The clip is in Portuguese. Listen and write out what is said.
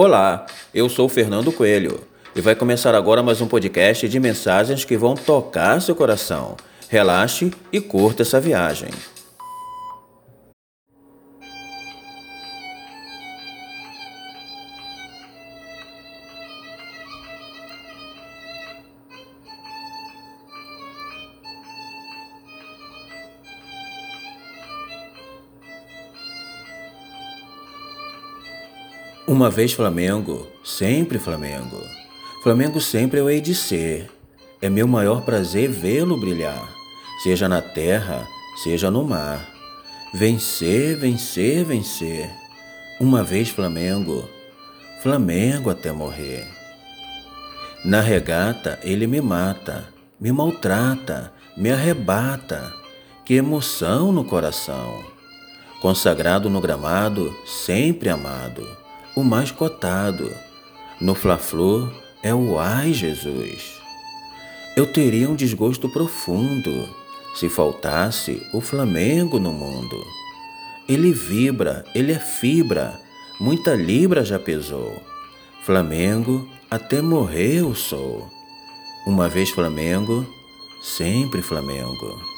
Olá, eu sou Fernando Coelho e vai começar agora mais um podcast de mensagens que vão tocar seu coração. Relaxe e curta essa viagem. Uma vez Flamengo, sempre Flamengo. Flamengo sempre eu hei de ser. É meu maior prazer vê-lo brilhar, seja na terra, seja no mar. Vencer, vencer, vencer. Uma vez Flamengo, Flamengo até morrer. Na regata ele me mata, me maltrata, me arrebata. Que emoção no coração. Consagrado no gramado, sempre amado o mais cotado. No Fla-Flu é o Ai Jesus. Eu teria um desgosto profundo se faltasse o Flamengo no mundo. Ele vibra, ele é fibra, muita libra já pesou. Flamengo até morrer eu sou. Uma vez Flamengo, sempre Flamengo.